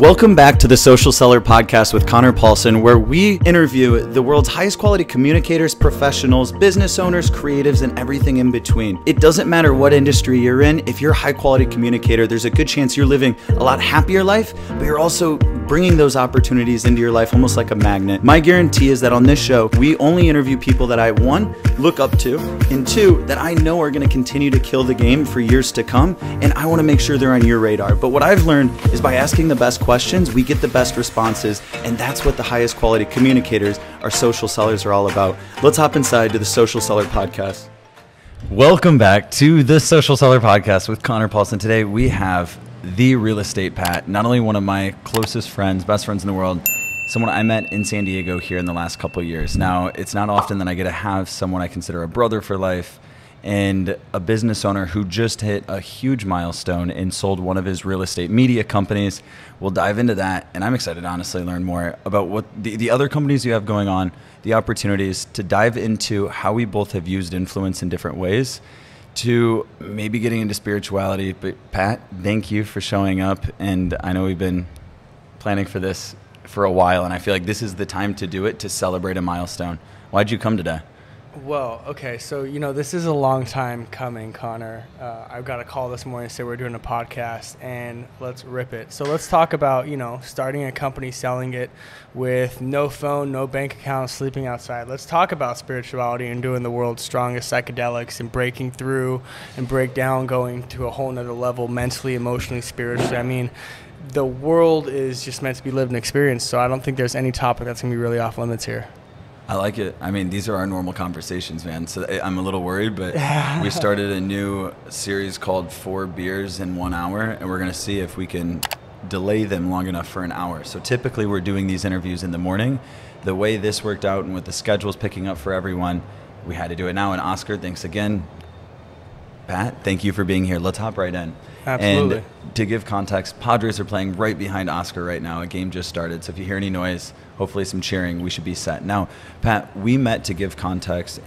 Welcome back to the Social Seller Podcast with Conor Paulsen, where we interview the world's highest quality communicators, professionals, business owners, creatives, and everything in between. It doesn't matter what industry you're in, if you're a high quality communicator, there's a good chance you're living a lot happier life, but you're also bringing those opportunities into your life almost like a magnet. My guarantee is that on this show, we only interview people that I, one, look up to, and two, that I know are going to continue to kill the game for years to come, and I want to make sure they're on your radar. But what I've learned is by asking the best questions, we get the best responses, and that's what the highest quality communicators, our social sellers, are all about. Let's hop inside to the Social Seller Podcast. Welcome back to the Social Seller Podcast with Conor Paulsen. Today we have the real estate Pat, not only one of my closest friends, best friends in the world, someone I met in San Diego here in the last couple years. Now, it's not often that I get to have someone I consider a brother for life and a business owner who just hit a huge milestone and sold one of his real estate media companies. We'll dive into that, and I'm excited to honestly learn more about what the, the other companies you have going on, the opportunities to dive into how we both have used influence in different ways to maybe getting into spirituality. But Pat, thank you for showing up, and I know we've been planning for this for a while, and I feel like this is the time to do it to celebrate a milestone. Why'd you come today? Well, okay, so you know this is a long time coming, Conor. Uh, I got a call this morning to say we're doing a podcast, and let's rip it. So let's talk about you know starting a company, selling it with no phone, no bank account, sleeping outside. Let's talk about spirituality and doing the world's strongest psychedelics and breaking through and break down, going to a whole nother level, mentally, emotionally, spiritually. I mean, the world is just meant to be lived and experienced. So I don't think there's any topic that's gonna be really off limits here. I like it. I mean, these are our normal conversations, man. So I'm a little worried, but we started a new series called Four Beers in One Hour, and we're going to see if we can delay them long enough for an hour. So typically, we're doing these interviews in the morning. The way this worked out and with the schedules picking up for everyone, we had to do it now. And Oscar, thanks again. Pat, thank you for being here. Let's hop right in. Absolutely. And to give context, Padres are playing right behind Oscar right now. A game just started. So if you hear any noise, hopefully some cheering, we should be set. Now, Pat, we met to give context.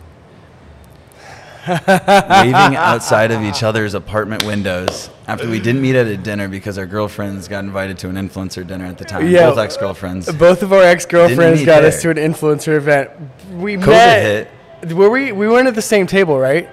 waving outside of each other's apartment windows after we didn't meet at a dinner because our girlfriends got invited to an influencer dinner at the time. Yeah. Both ex girlfriends. Both of our ex girlfriends got there. us to an influencer event. We COVID met. hit. Were we? We weren't at the same table, right?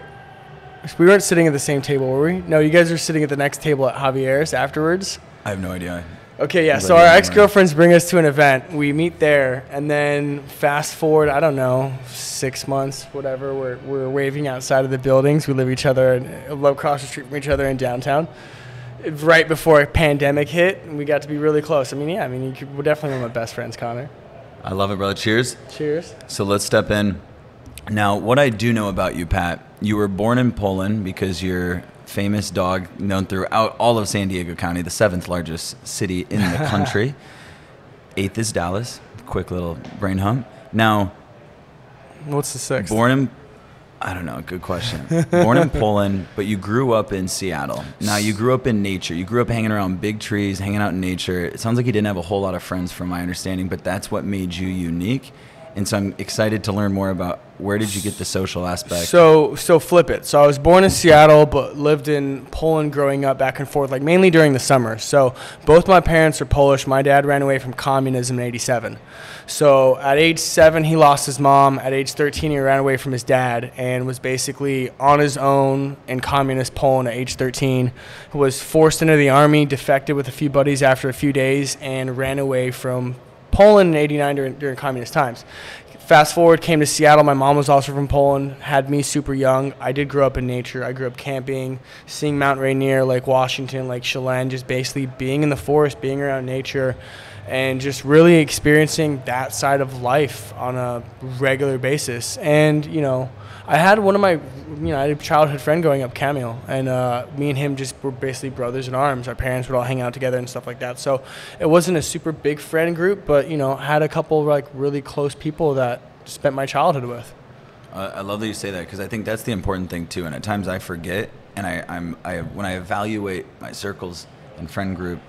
We weren't sitting at the same table, were we? No, you guys were sitting at the next table at Javier's afterwards. I have no idea. Okay, yeah. So our ex girlfriends bring us to an event. We meet there, and then fast forward, I don't know, six months, whatever. We're we're waving outside of the buildings. We live each other and live across the street from each other in downtown. Right before a pandemic hit, and we got to be really close. I mean, yeah. I mean, you could, we're definitely one of my best friends, Conor. I love it, brother. Cheers. Cheers. So let's step in. Now, what I do know about you, Pat, you were born in Poland because you're famous dog known throughout all of San Diego County, the seventh largest city in the country. Eighth is Dallas. Quick little brain hump. Now, What's the sixth? born in I don't know, good question. Born in Poland, but you grew up in Seattle. Now you grew up in nature. You grew up hanging around big trees, hanging out in nature. It sounds like you didn't have a whole lot of friends from my understanding, but that's what made you unique. And so I'm excited to learn more about where did you get the social aspect? So so flip it. So I was born in Seattle, but lived in Poland growing up back and forth, like mainly during the summer. So both my parents are Polish. My dad ran away from communism in '87. So at age seven, he lost his mom. At age 13, he ran away from his dad and was basically on his own in communist Poland at age 13. Was forced into the army, defected with a few buddies after a few days, and ran away from Poland in '89 during, during communist times. Fast forward, came to Seattle. My mom was also from Poland, had me super young. I did grow up in nature. I grew up camping, seeing Mount Rainier, Lake Washington, Lake Chelan, just basically being in the forest, being around nature, and just really experiencing that side of life on a regular basis. And, you know, I had one of my, you know, I had a childhood friend growing up, Camille, and uh, me and him just were basically brothers in arms. Our parents would all hang out together and stuff like that. So it wasn't a super big friend group, but you know, had a couple like really close people that spent my childhood with. Uh, I love that you say that because I think that's the important thing too. And at times I forget, and I, I'm I when I evaluate my circles and friend group,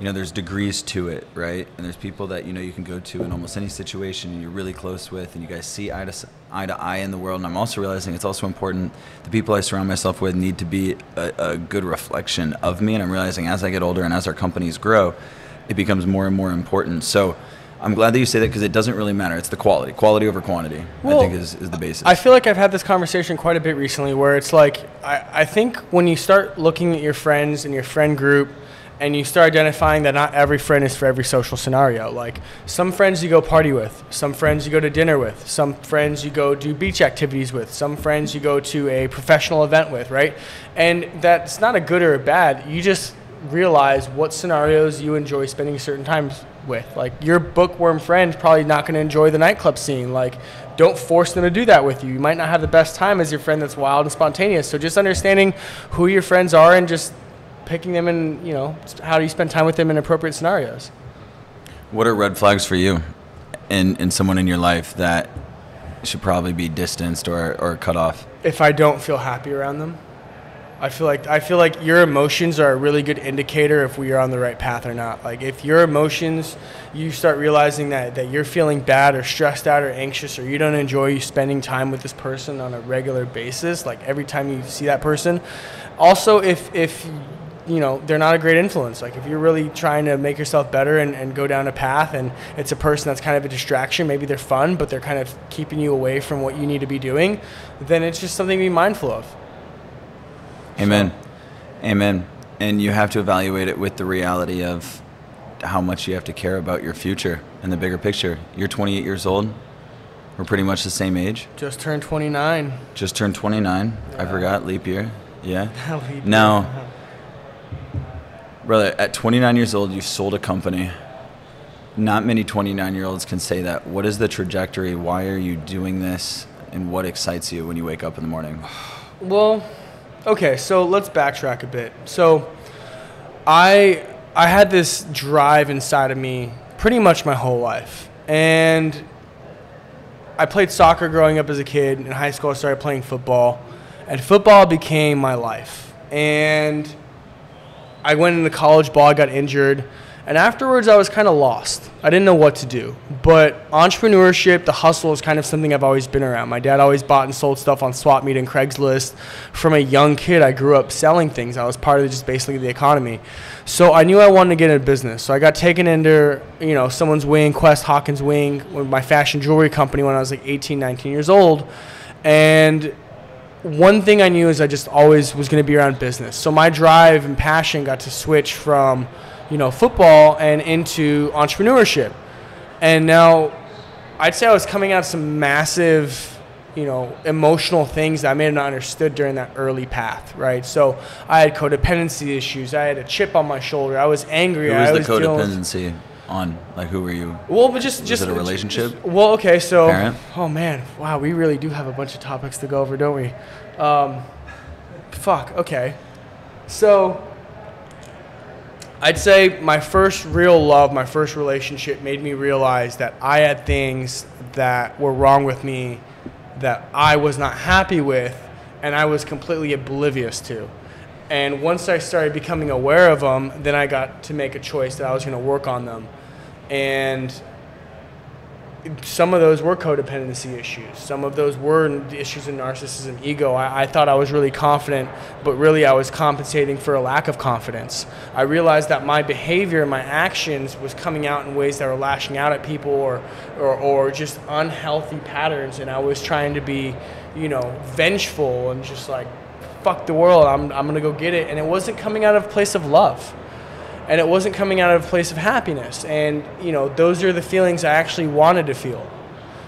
you know, there's degrees to it, right? And there's people that you know you can go to in almost any situation and you're really close with, and you guys see eye to eye to eye in the world. And I'm also realizing it's also important the people I surround myself with need to be a, a good reflection of me. And I'm realizing as I get older and as our companies grow, it becomes more and more important. So I'm glad that you say that because it doesn't really matter. It's the quality, quality over quantity. Well, I think is, is the basis. I feel like I've had this conversation quite a bit recently where it's like, I, I think when you start looking at your friends and your friend group and you start identifying that not every friend is for every social scenario. Like some friends you go party with, some friends you go to dinner with, some friends you go do beach activities with, some friends you go to a professional event with, right? And that's not a good or a bad. You just realize what scenarios you enjoy spending certain times with. Like your bookworm friend probably not going to enjoy the nightclub scene. Like don't force them to do that with you. You might not have the best time as your friend that's wild and spontaneous. So just understanding who your friends are and just picking them and you know how do you spend time with them in appropriate scenarios. What are red flags for you in, in someone in your life that should probably be distanced or, or cut off? If I don't feel happy around them, I feel like I feel like your emotions are a really good indicator if we are on the right path or not. Like if your emotions, you start realizing that, that you're feeling bad or stressed out or anxious or you don't enjoy spending time with this person on a regular basis, like every time you see that person. Also, if if you know they're not a great influence. Like if you're really trying to make yourself better and, and go down a path and it's a person that's kind of a distraction maybe they're fun but they're kind of keeping you away from what you need to be doing then it's just something to be mindful of. Amen so. amen. And you have to evaluate it with the reality of how much you have to care about your future and the bigger picture. You're 28 years old. We're pretty much the same age. Just turned 29 just turned 29 yeah. i forgot leap year. Yeah. Leap year. brother, at 29 years old, you sold a company. Not many 29 year olds can say that. What is the trajectory? Why are you doing this? And what excites you when you wake up in the morning? Well, okay, so let's backtrack a bit. So, I I had this drive inside of me pretty much my whole life, and I played soccer growing up as a kid. In high school, I started playing football, and football became my life. And I went into college ball, I got injured, and afterwards I was kind of lost. I didn't know what to do. But entrepreneurship, the hustle is kind of something I've always been around. My dad always bought and sold stuff on Swap Meet and Craigslist. From a young kid, I grew up selling things. I was part of just basically the economy. So I knew I wanted to get into business. So I got taken into, you know, someone's wing, Quest Hawkins wing, with my fashion jewelry company when I was like 18, 19 years old. And one thing I knew is I just always was going to be around business. So my drive and passion got to switch from, you know, football and into entrepreneurship. And now I'd say I was coming out of some massive, you know, emotional things that I may have not understood during that early path, right? So I had codependency issues. I had a chip on my shoulder. I was angry. Who was I the was codependency? On? Like, who were you? Well, but just Was just it a relationship? just- well, okay, so Parent? oh man, wow, we really do have a bunch of topics to go over, don't we? Um, fuck. Okay, so I'd say my first real love, my first relationship, made me realize that I had things that were wrong with me that I was not happy with, and I was completely oblivious to. And once I started becoming aware of them, then I got to make a choice that I was going to work on them and some of those were codependency issues. Some of those were issues in narcissism, ego. I, I, thought I was really confident, but really I was compensating for a lack of confidence. I realized that my behavior, my actions, was coming out in ways that were lashing out at people or, or, or just unhealthy patterns, and I was trying to be, you know, vengeful and just like, fuck the world, I'm, I'm gonna go get it. And it wasn't coming out of a place of love and it wasn't coming out of a place of happiness. And you know, those are the feelings I actually wanted to feel.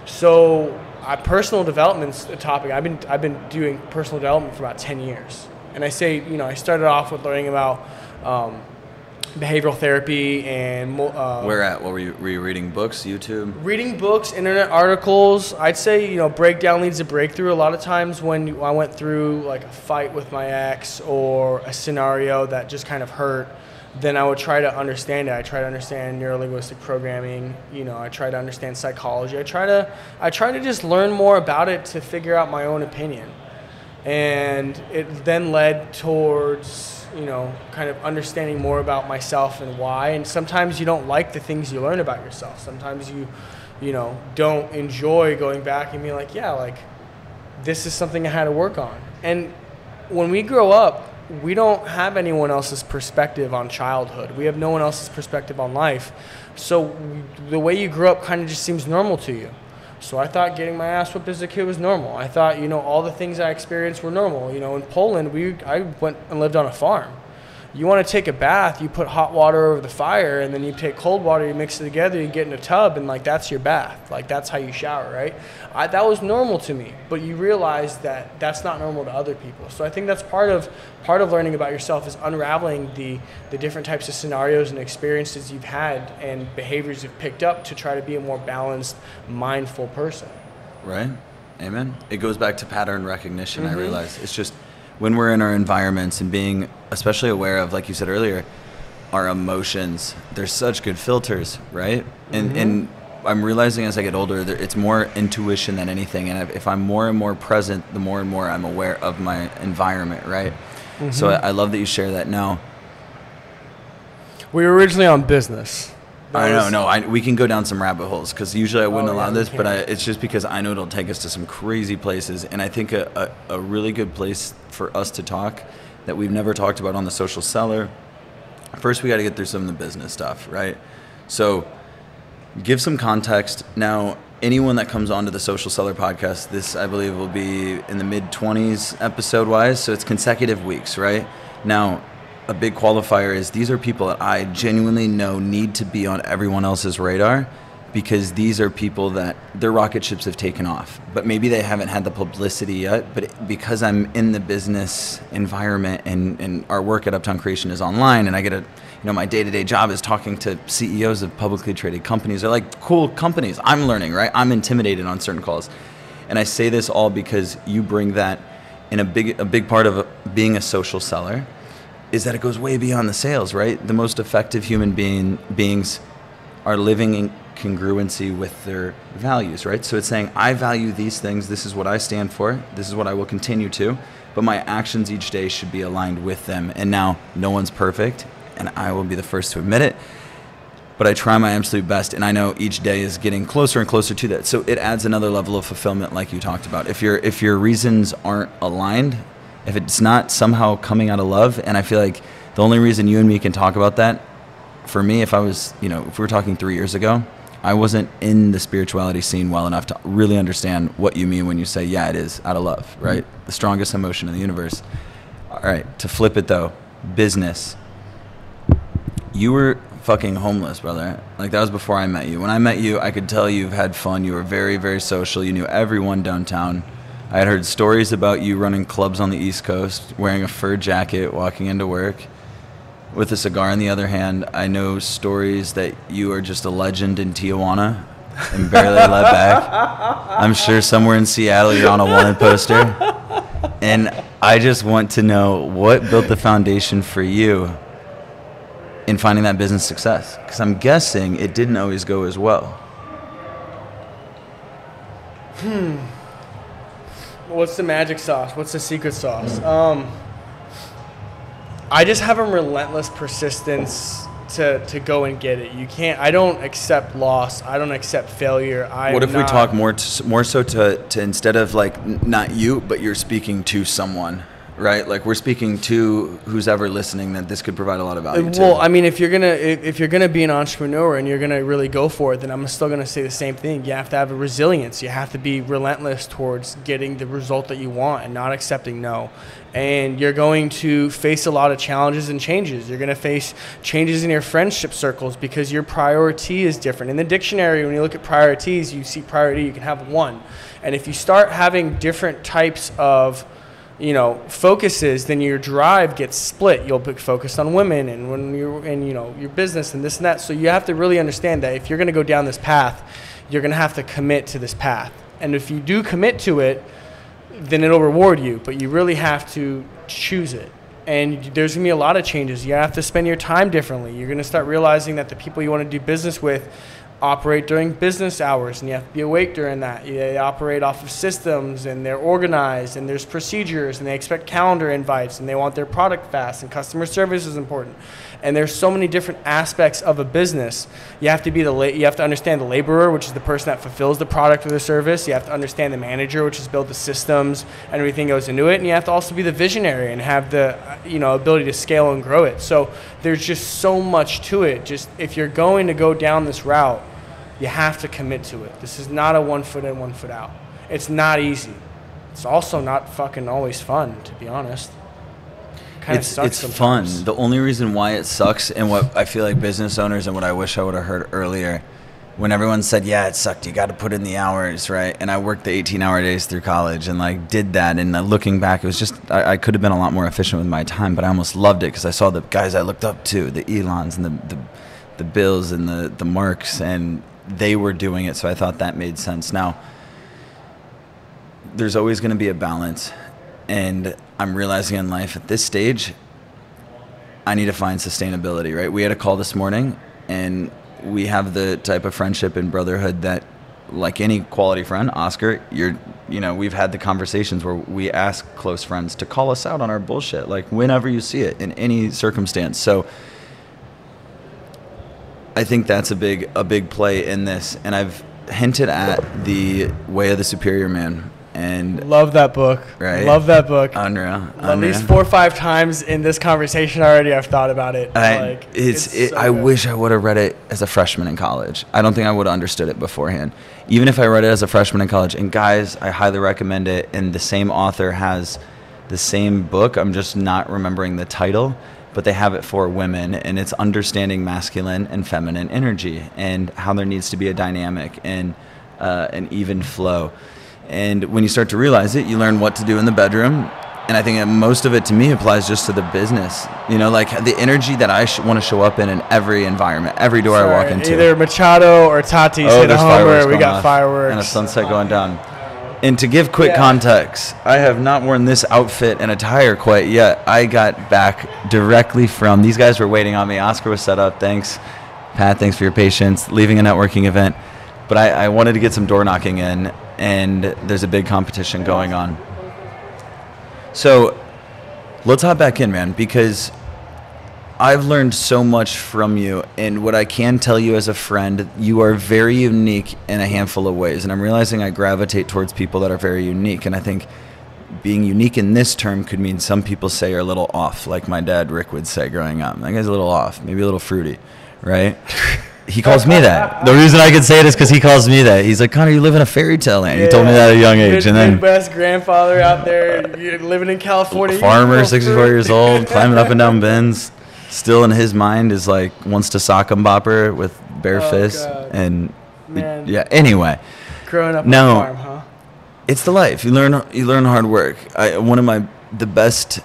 So, uh, personal development's a topic. I've been I've been doing personal development for about ten years, and I say you know I started off with learning about. Um, behavioral therapy and uh, where at what were you were you reading books youtube reading books internet articles i'd say you know breakdown leads to breakthrough a lot of times when i went through like a fight with my ex or a scenario that just kind of hurt then I would try to understand it. I try to understand neurolinguistic programming. You know, I try to understand psychology. I try to I try to just learn more about it to figure out my own opinion, and it then led towards you know kind of understanding more about myself and why. And sometimes you don't like the things you learn about yourself. Sometimes you you know don't enjoy going back and being like, yeah, like this is something I had to work on. And when we grow up we don't have anyone else's perspective on childhood. We have no one else's perspective on life. So the way you grew up kind of just seems normal to you. So I thought getting my ass whipped as a kid was normal. I thought, you know, all the things I experienced were normal. You know, in Poland, we I went and lived on a farm you want to take a bath, you put hot water over the fire, and then you take cold water, you mix it together, you get in a tub, and like that's your bath. Like that's how you shower, right? I, that was normal to me, but you realize that that's not normal to other people. So I think that's part of part of learning about yourself is unraveling the the different types of scenarios and experiences you've had and behaviors you've picked up to try to be a more balanced, mindful person. Right. Amen. It goes back to pattern recognition. Mm-hmm. I realize it's just when we're in our environments and being especially aware of, like you said earlier, our emotions. They're such good filters, right? And mm-hmm. and I'm realizing as I get older, that it's more intuition than anything. And if I'm more and more present, the more and more I'm aware of my environment, right? Mm-hmm. So I, I love that you share that now. We were originally on business. I know, no, I, we can go down some rabbit holes because usually I wouldn't oh, allow yeah, this, but I, it's just because I know it'll take us to some crazy places. And I think a, a, a really good place for us to talk that we've never talked about on the social seller. First, we got to get through some of the business stuff, right? So, give some context. Now, anyone that comes onto the Social Seller podcast, this I believe will be in the mid 20s episode wise. So, it's consecutive weeks, right? Now, a big qualifier is these are people that I genuinely know need to be on everyone else's radar because these are people that their rocket ships have taken off, but maybe they haven't had the publicity yet. But because I'm in the business environment and, and our work at Uptown Creation is online, and I get a, you know, my day to day job is talking to CEOs of publicly traded companies. They're like cool companies. I'm learning, right? I'm intimidated on certain calls, and I say this all because you bring that in a big a big part of being a social seller is that it goes way beyond the sales, right? The most effective human being beings are living in congruency with their values, right? So it's saying, I value these things. This is what I stand for. This is what I will continue to. But my actions each day should be aligned with them. And now, no one's perfect, and I will be the first to admit it. But I try my absolute best, and I know each day is getting closer and closer to that. So it adds another level of fulfillment, like you talked about. If your if your reasons aren't aligned, if it's not somehow coming out of love, and I feel like the only reason you and me can talk about that, for me, if I was, you know, if we were talking three years ago, I wasn't in the spirituality scene well enough to really understand what you mean when you say, yeah, it is out of love, mm-hmm. right? Mm-hmm. The strongest emotion in the universe. All right, to flip it though, business. You were fucking homeless, brother. Like that was before I met you. When I met you, I could tell you've had fun. You were very, very social. You knew everyone downtown. I had heard stories about you running clubs on the East Coast, wearing a fur jacket, walking into work with a cigar in the other hand, I know stories that you are just a legend in Tijuana and barely let back. I'm sure somewhere in Seattle you're on a wanted poster. And I just want to know what built the foundation for you in finding that business success? Because I'm guessing it didn't always go as well. Hmm. What's the magic sauce? What's the secret sauce? Um, I just have a relentless persistence to, to go and get it. You can't. I don't accept loss. I don't accept failure. I. What if we talk more to, more so to, to instead of like not you, but you're speaking to someone right? Like we're speaking to who's ever listening that this could provide a lot of value. Well, I mean, if you're gonna if you're gonna be an entrepreneur and you're gonna really go for it, then I'm still gonna say the same thing. You have to have a resilience. You have to be relentless towards getting the result that you want and not accepting no. And you're going to face a lot of challenges and changes. You're to face changes in your friendship circles because your priority is different. In the dictionary, when you look at priorities, you see priority, you can have one. And if you start having different types of you know focuses then your drive gets split. You'll be focused on women and when you're in you know your business and this and that. So you have to really understand that if you're going to go down this path you're going to have to commit to this path. And if you do commit to it then it'll reward you but you really have to choose it. And there's going to be a lot of changes. You have to spend your time differently. You're going to start realizing that the people you want to do business with operate during business hours and you have to be awake during that. They operate off of systems and they're organized and there's procedures and they expect calendar invites and they want their product fast and customer service is important. And there's so many different aspects of a business. You have to be the la- you have to understand the laborer, which is the person that fulfills the product or the service. You have to understand the manager, which is build the systems and everything goes into it. And you have to also be the visionary and have the you know ability to scale and grow it. So there's just so much to it. Just if you're going to go down this route, you have to commit to it. This is not a one foot in, one foot out. It's not easy. It's also not fucking always fun, to be honest. Kind it's sucks it's sometimes. fun. The only reason why it sucks, and what I feel like business owners, and what I wish I would have heard earlier, when everyone said, "Yeah, it sucked. You got to put in the hours, right?" And I worked the 18-hour days through college, and like did that. And uh, looking back, it was just I, I could have been a lot more efficient with my time, but I almost loved it because I saw the guys I looked up to, the Elons and the the, the Bills and the the Marks, and they were doing it. So I thought that made sense. Now there's always going to be a balance. And I'm realizing in life at this stage, I need to find sustainability, right? We had a call this morning, and we have the type of friendship and brotherhood that, like any quality friend, Oscar, you're, you know, we've had the conversations where we ask close friends to call us out on our bullshit, like whenever you see it in any circumstance. So, I think that's a big a big play in this, and I've hinted at the way of the superior man, and Love that book. Right. Love that book. unreal. At least four or five times in this conversation already, I've thought about it. I, like, it's, it, so I good. wish I would have read it as a freshman in college. I don't think I would have understood it beforehand. Even if I read it as a freshman in college, and guys, I highly recommend it. And the same author has the same book. I'm just not remembering the title, but they have it for women, and it's understanding masculine and feminine energy and how there needs to be a dynamic and uh, an even flow. And when you start to realize it, you learn what to do in the bedroom. And I think that most of it to me applies just to the business. You know, like the energy that I sh- want to show up in in every environment, every door I walk into. Either Machado or Tatis oh, hit a homer. We got off fireworks. and a sunset going down. And to give quick Yeah. context, I have not worn this outfit and attire quite yet. I got back directly from these guys were waiting on me. Oscar was set up. Thanks, Pat. Thanks for your patience. Leaving a networking event, but I, I wanted to get some door knocking in, and there's a big competition going on. So let's hop back in, man, because I've learned so much from you, and what I can tell you as a friend, you are very unique in a handful of ways. And I'm realizing I gravitate towards people that are very unique. And I think being unique in this term could mean some people say are a little off, like my dad Rick would say growing up. That guy's a little off, maybe a little fruity, right? He calls me that. The reason I can say it is because he calls me that. He's like, Conor, you live in a fairy tale land. He told me that at a young age, and then best grandfather out there you're living in California. farmer, 64 years old, climbing up and down bends. Still in his mind is like wants to sock him bopper with bare Oh, fists. God. And Man. yeah, anyway, Growing up No. farm, huh? it's the life. You learn you learn hard work. I, one of my the best,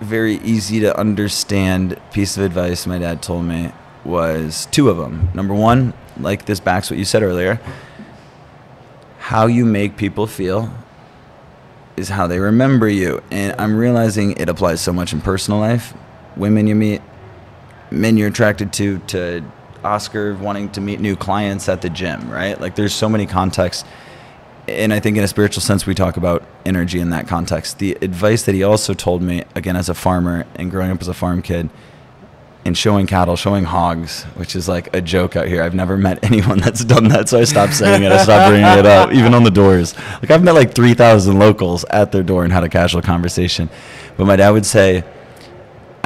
very easy to understand piece of advice my dad told me was two of them. Number one, like this backs what you said earlier. How you make people feel is how they remember you, and I'm realizing it applies so much in personal life. Women you meet, men you're attracted to, to Oscar wanting to meet new clients at the gym, right? Like there's so many contexts and I think in a spiritual sense, we talk about energy in that context. The advice that he also told me, again, as a farmer and growing up as a farm kid, and showing cattle, showing hogs, which is like a joke out here. I've never met anyone that's done that, so I stopped saying it. I stopped bringing it up, even on the doors. Like I've met like three thousand locals at their door and had a casual conversation. But my dad would say,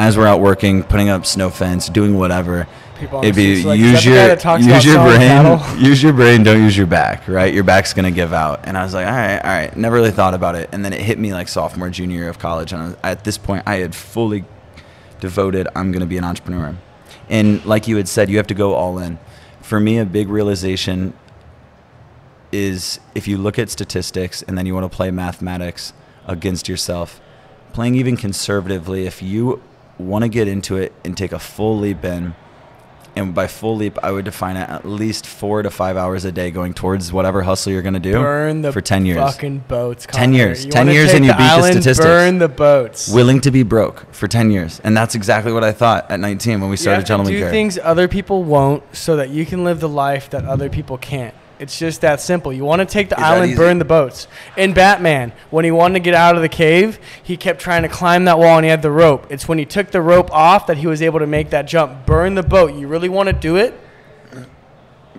as we're out working, putting up snow fence, doing whatever, People it'd be like, use your use your brain, cattle?" use your brain, don't use your back, right? Your back's gonna give out. And I was like, all right, all right. Never really thought about it. And then it hit me like sophomore, junior year of college. And I was, at this point, I had fully devoted. I'm gonna be an entrepreneur. And like you had said, you have to go all in. For me, a big realization is if you look at statistics and then you want to play mathematics against yourself, playing even conservatively, if you want to get into it and take a full leap in, and by full leap, I would define it at least four to five hours a day going towards whatever hustle you're going to do Burn the for 10 years. fucking boats. 10 years. You 10 years and you beat the statistics. Burn the boats. Willing to be broke for 10 years. And that's exactly what I thought at 19 when we you started have Gentleman to do Care. things other people won't, so that you can live the life that other people can't. It's just that simple. You want to take the Is island, burn the boats. In Batman, when he wanted to get out of the cave, he kept trying to climb that wall and he had the rope. It's when he took the rope off that he was able to make that jump. Burn the boat. You really want to do it?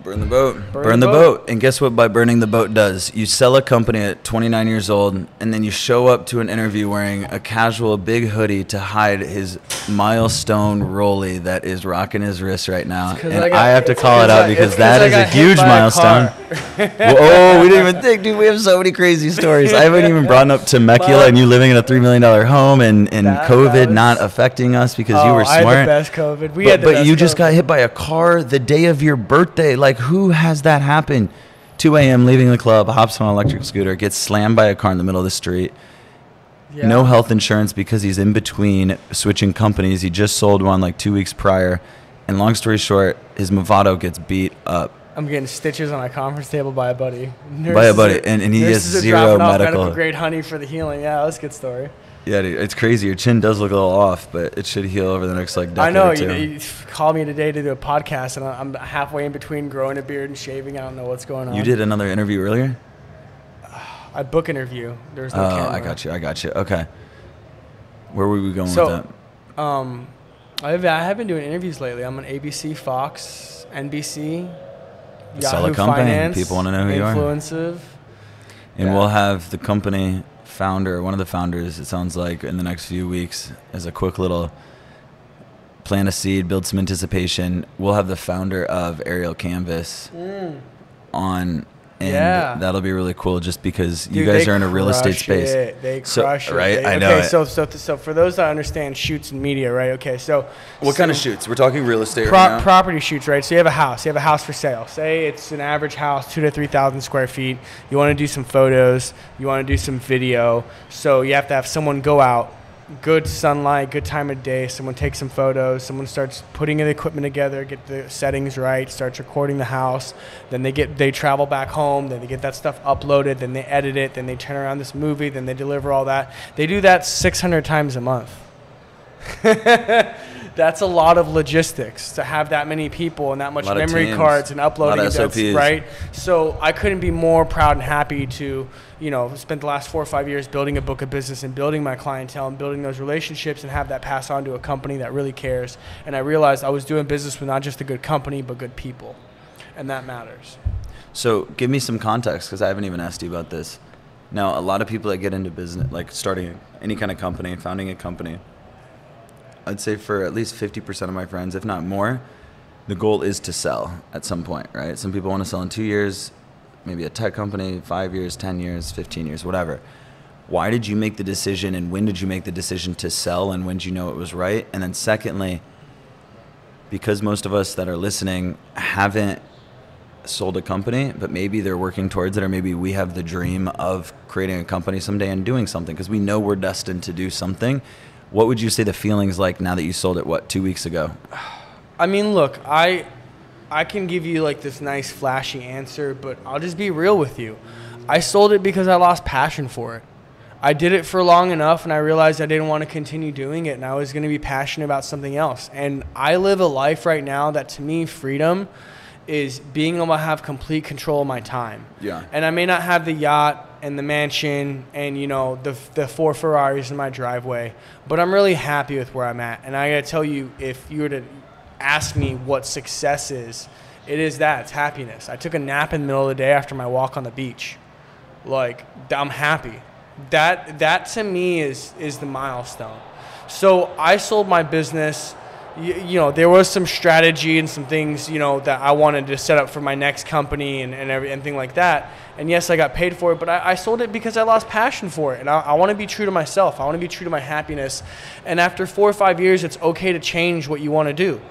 Burn the boat. Burn, Burn the the boat. boat. And guess what? By burning the boat does you sell a company at 29 years old, and then you show up to an interview wearing a casual big hoodie to hide his milestone rolly that is rocking his wrist right now. And I I, have to call it out because it's 'cause that I is a huge by a milestone. oh, we didn't even think, dude. We have so many crazy stories. I haven't even brought up Temecula and you living in a three million dollar home and, and That- COVID that was- not affecting us because you Oh, were I had smart. the best COVID. We but had the but best you just got hit by a car the day of your birthday. Like, who has that happen? 2 a.m. leaving the club, hops on an electric scooter, gets slammed by a car in the middle of the street. Yeah. No health insurance because he's in between switching companies. He just sold one like two weeks prior. And long story short, his Movado gets beat up I'm getting stitches on my conference table by a buddy. by a buddy, and, and he has nurses zero medical. medical grade honey for the healing. Yeah, that's a good story. Yeah, dude, it's crazy. Your chin does look a little off, but it should heal over the next like decade I know. or two. You, you called me today to do a podcast, and I'm halfway in between growing a beard and shaving. I don't know what's going on. You did another interview earlier. I book interview. There's no Oh, camera. I got you. I got you. Okay. Where were we going So- with that? Um, I've, I have been doing interviews lately. I'm on ABC, Fox, NBC, Sell a company. Finance, People wanna know who you are. Influencive. And Yeah. we'll have the company founder, one of the founders, it sounds like, in the next few weeks as a quick little plant a seed, build some anticipation. We'll have the founder of Aerial Canvas mm. on. And Yeah. that'll be really cool just because you guys are in a real estate crush space. It. They So- crush it. right? They- I know Okay, it. so so so for those that understand shoots and media, right? Okay, so What kind of shoots? We're talking real estate Pro- right now. property shoots, right? So you have a house. You have a house for sale. Say it's an average house, two to three thousand square feet. You want to do some photos. You want to do some video. So you have to have someone go out, good sunlight, good time of day. Someone takes some photos. Someone starts putting the equipment together, get the settings right, starts recording the house. Then they get they travel back home. Then they get that stuff uploaded. Then they edit it. Then they turn around this movie. Then they deliver all that. They do that six hundred times a month. That's a lot of logistics to have that many people and that much memory cards and uploading that's- right? So I couldn't be more proud and happy to, you know, spend the last four or five years building a book of business and building my clientele and building those relationships and have that pass on to a company that really cares. And I realized I was doing business with not just a good company but good people, and that matters. So give me some context because I haven't even asked you about this. Now, a lot of people that get into business, like starting any kind of company, founding a company, I'd say for at least 50% of my friends, if not more, the goal is to sell at some point, right? Some people want to sell in two years, maybe a tech company, five years, 10 years, 15 years, whatever. Why did you make the decision and when did you make the decision to sell and when did you know it was right? And then, secondly, because most of us that are listening haven't sold a company, but maybe they're working towards it, or maybe we have the dream of creating a company someday and doing something because we know we're destined to do something. What would you say the feelings like now that you sold it? What two weeks ago? I mean, look, I I can give you like this nice flashy answer, but I'll just be real with you. I sold it because I lost passion for it. I did it for long enough and I realized I didn't want to continue doing it and I was going to be passionate about something else. And I live a life right now that to me freedom is being able to have complete control of my time. Yeah. And I may not have the yacht and the mansion and you know the the four Ferraris in my driveway, but I'm really happy with where I'm at. And I got to tell you if you were to ask me what success is, it is that, it's happiness. I took a nap in the middle of the day after my walk on the beach. Like I'm happy. That that to me is is the milestone. So I sold my business. You, you know, there was some strategy and some things you know that I wanted to set up for my next company and and everything like that. And yes, I got paid for it, but I, I sold it because I lost passion for it, and I, I want to be true to myself. I want to be true to my happiness. And after four or five years, it's okay to change what you want to do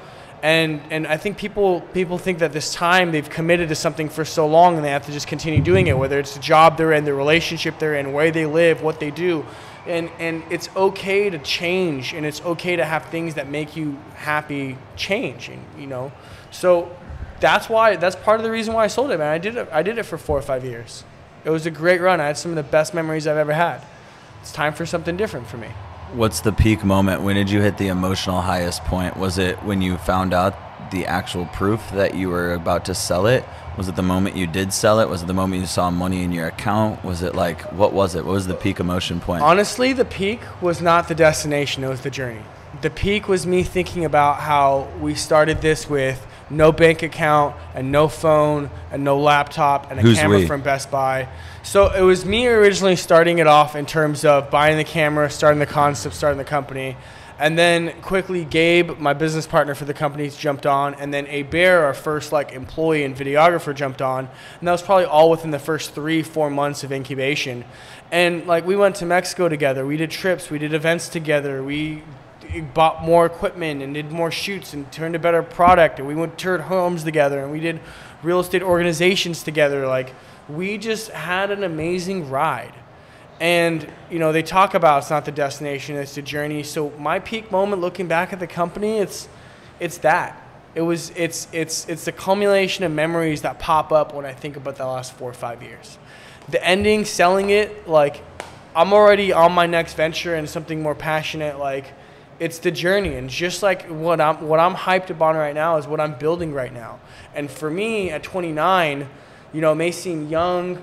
and and I think people people think that this time they've committed to something for so long and they have to just continue doing it, whether it's the job they're in, the relationship they're in, where they live, what they do, and and it's okay to change and it's okay to have things that make you happy change, and you know, so that's why that's part of the reason why I sold it, man. I did it I did it for four or five years. It was a great run. I had some of the best memories I've ever had. It's time for something different for me. What's the peak moment? When did you hit the emotional highest point? Was it when you found out the actual proof that you were about to sell it? Was it the moment you did sell it? Was it the moment you saw money in your account? Was it like what was it? What was the peak emotion point? Honestly, the peak was not the destination; it was the journey. The peak was me thinking about how we started this with no bank account and no phone and no laptop and a Who's camera we? from Best Buy. So it was me originally starting it off in terms of buying the camera, starting the concept, starting the company. And then quickly, Gabe, my business partner for the company, jumped on, and then A Bear, our first like employee and videographer, jumped on, and that was probably all within the first three, four months of incubation. And like we went to Mexico together, we did trips, we did events together, we bought more equipment and did more shoots and turned a better product, and we went toured homes together, and we did real estate organizations together. Like we just had an amazing ride. And you know, they talk about it's not the destination, it's the journey. So my peak moment looking back at the company, it's it's that. It was it's it's it's the culmination of memories that pop up when I think about the last four or five years. The ending, selling it, like I'm already on my next venture and something more passionate, like it's the journey and just like what I'm what I'm hyped upon right now is what I'm building right now. And for me at 29, you know, it may seem young,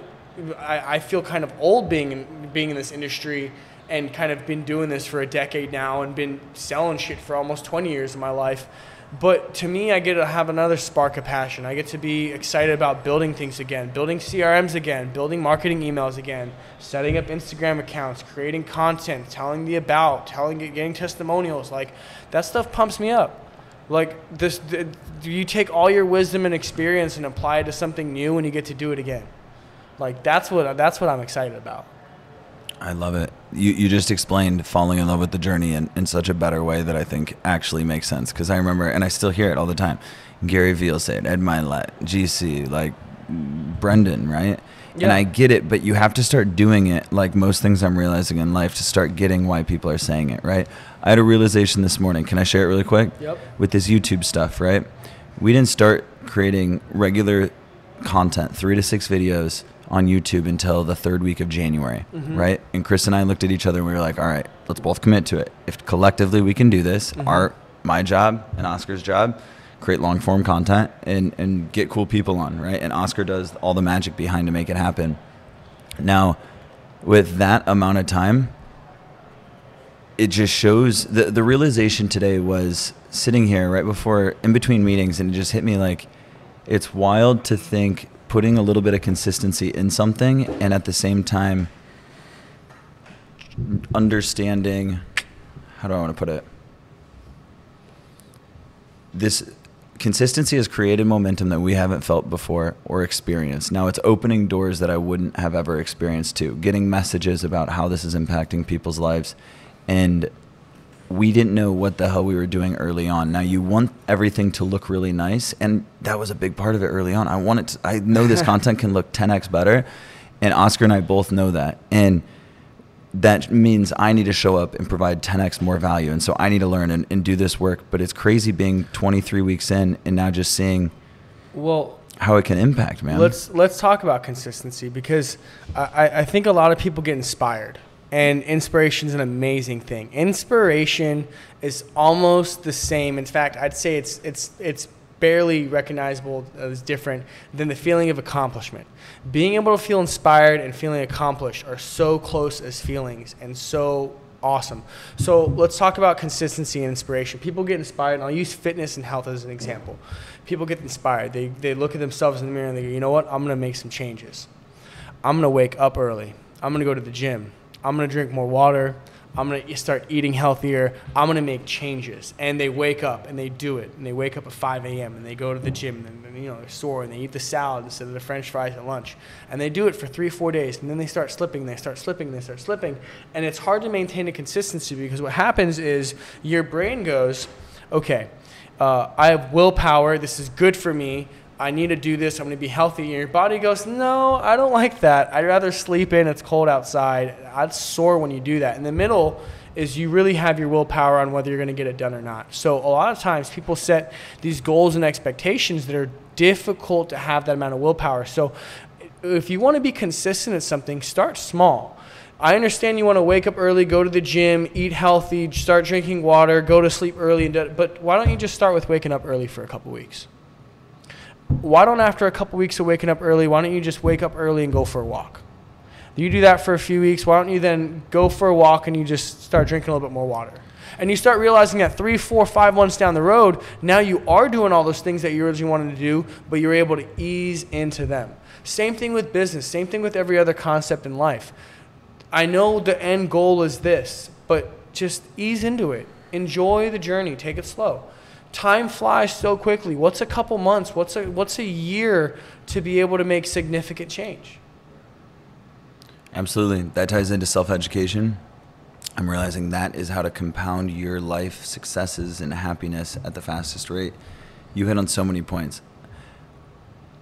I, I feel kind of old being in, being in this industry and kind of been doing this for a decade now and been selling shit for almost 20 years of my life. But to me, I get to have another spark of passion. I get to be excited about building things again, building CRMs again, building marketing emails again, setting up Instagram accounts, creating content, telling the about, telling, getting testimonials. Like that stuff pumps me up. Like this, you take all your wisdom and experience and apply it to something new, and you get to do it again. Like that's what that's what I'm excited about. I love it. You you just explained falling in love with the journey in, in such a better way that I think actually makes sense. Because I remember, and I still hear it all the time. Gary Vee said, Ed Mylett, GC, like Brendan, right? And I get it, but you have to start doing it. Like most things I'm realizing in life, to start getting why people are saying it, right? I had a realization this morning. Can I share it really quick? Yep. With this YouTube stuff, right? We didn't start creating regular content, three to six videos on YouTube until the third week of January, mm-hmm. right? And Chris and I looked at each other and we were like, all right, let's both commit to it. If collectively we can do this, mm-hmm. our my job and Oscar's job, create long form content and, and get cool people on, right? And Oscar does all the magic behind to make it happen. Now, with that amount of time, it just shows the the realization today was sitting here right before in between meetings and it just hit me like it's wild to think putting a little bit of consistency in something and at the same time understanding how do I want to put it this consistency has created momentum that we haven't felt before or experienced. Now it's opening doors that I wouldn't have ever experienced to, getting messages about how this is impacting people's lives. And we didn't know what the hell we were doing early on. Now you want everything to look really nice, and that was a big part of it early on. I want it. To, I know this content can look 10x better, and Oscar and I both know that. And that means I need to show up and provide 10x more value. And so I need to learn and, and do this work. But it's crazy being 23 weeks in and now just seeing Well, how it can impact, man. Let's let's talk about consistency because I, I- I think a lot of people get inspired, and inspiration is an amazing thing. Inspiration is almost the same. In fact, I'd say it's it's it's barely recognizable as different than the feeling of accomplishment. Being able to feel inspired and feeling accomplished are so close as feelings and so awesome. So let's talk about consistency and inspiration. People get inspired, and I'll use fitness and health as an example. People get inspired. They, they look at themselves in the mirror and they go, you know what? I'm going to make some changes. I'm going to wake up early. I'm going to go to the gym. I'm to drink more water. I'm to start eating healthier. I'm to make changes. And they wake up and they do it. And they wake up at 5 a.m. and they go to the gym and, and, you know, they're sore and they eat the salad instead of the french fries at lunch. And they do it for three, four days. And then they start slipping, they start slipping, they start slipping. And it's hard to maintain a consistency because what happens is your brain goes, okay, uh, I have willpower. This is good for me. I need to do this. I'm going to be healthy. And your body goes, no, I don't like that. I'd rather sleep in. It's cold outside. I'd sore when you do that. In the middle is you really have your willpower on whether you're going to get it done or not. So a lot of times people set these goals and expectations that are difficult to have that amount of willpower. So if you want to be consistent at something, start small I understand you want to wake up early, go to the gym, eat healthy, start drinking water, go to sleep early, but why don't you just start with waking up early for a couple weeks? Why don't after a couple weeks of waking up early, why don't you just wake up early and go for a walk? You do that for a few weeks. Why don't you then go for a walk and you just start drinking a little bit more water? And you start realizing that three, four, five months down the road, now you are doing all those things that you originally wanted to do, but you're able to ease into them. Same thing with business, same thing with every other concept in life. I know the end goal is this, but just ease into it. Enjoy the journey, take it slow. Time flies so quickly. What's a couple months? What's a, what's a year to be able to make significant change? Absolutely. That ties into self education. I'm realizing that is how to compound your life successes and happiness at the fastest rate. You hit on so many points.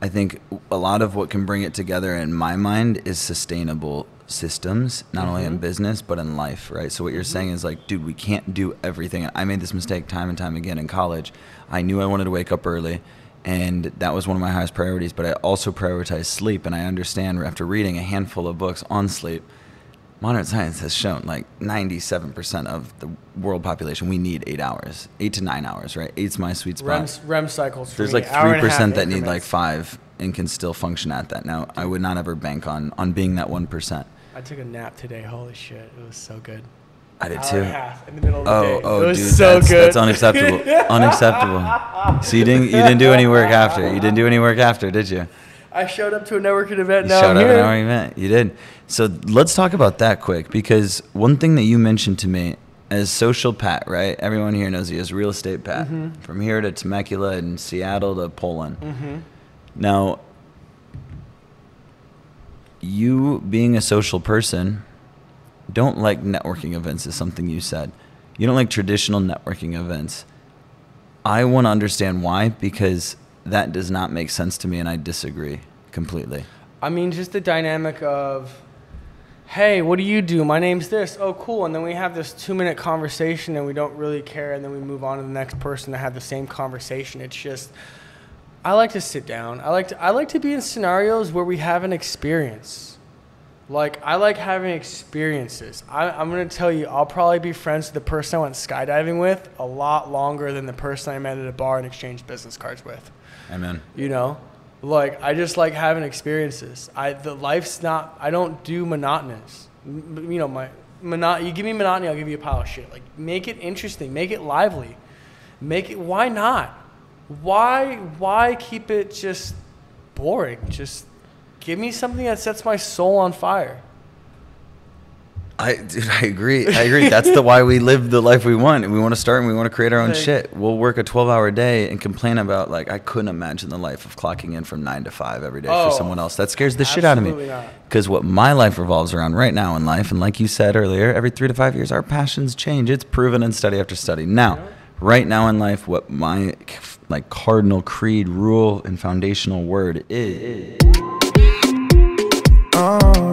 I think a lot of what can bring it together in my mind is sustainable systems, not mm-hmm. only in mm-hmm. business but in life, right? So what you're mm-hmm. saying is like, dude, we can't do everything. I made this mistake time and time again in college. I knew I wanted to wake up early and that was one of my highest priorities, but I also prioritized sleep and I understand after reading a handful of books on sleep modern science has shown like 97% of the world population we need eight hours eight to nine hours right eight's my sweet spot REM, REM cycles there's like 3% that need like five and can still function at that now i would not ever bank on on being that 1% i took a nap today holy shit it was so good I did too. in the middle of the oh, day. oh, dude, so that's, that's, unacceptable. unacceptable. So you didn't you didn't do any work after. You didn't do any work after, did you? I showed up to a networking event. You now showed I'm up here. an event. You did. So let's talk about that quick because one thing that you mentioned to me as social Pat, right? Everyone here knows you as real estate Pat. Mm-hmm. From here to Temecula and Seattle to Poland. Mm-hmm. Now, you being a social person, don't like networking events, is something you said. You don't like traditional networking events. I want to understand why because that does not make sense to me, and I disagree completely. I mean, just the dynamic of, hey, what do you do? My name's this. Oh, cool. And then we have this two minute conversation and we don't really care. And then we move on to the next person to have the same conversation. It's just, I like to sit down. I like to, I like to be in scenarios where we have an experience. Like, I like having experiences. I, I'm going to tell you, I'll probably be friends with the person I went skydiving with a lot longer than the person I met at a bar and exchanged business cards with. Amen. You know, like I just like having experiences. I the life's not. I don't do monotonous. M- you know, my monot. You give me monotony, I'll give you a pile of shit. Like make it interesting, make it lively, make it. Why not? Why why keep it just boring? Just give me something that sets my soul on fire. I dude, I agree. I agree. That's the why we live the life we want. And we want to start and we want to create our own like, shit. We'll work a 12-hour day and complain about like I couldn't imagine the life of clocking in from 9 to 5 every day oh, for someone else. That scares the shit out of me. Cuz what my life revolves around right now in life and like you said earlier, every 3 to 5 years our passions change. It's proven in study after study. Now, right now in life what my like cardinal creed rule and foundational word is. Oh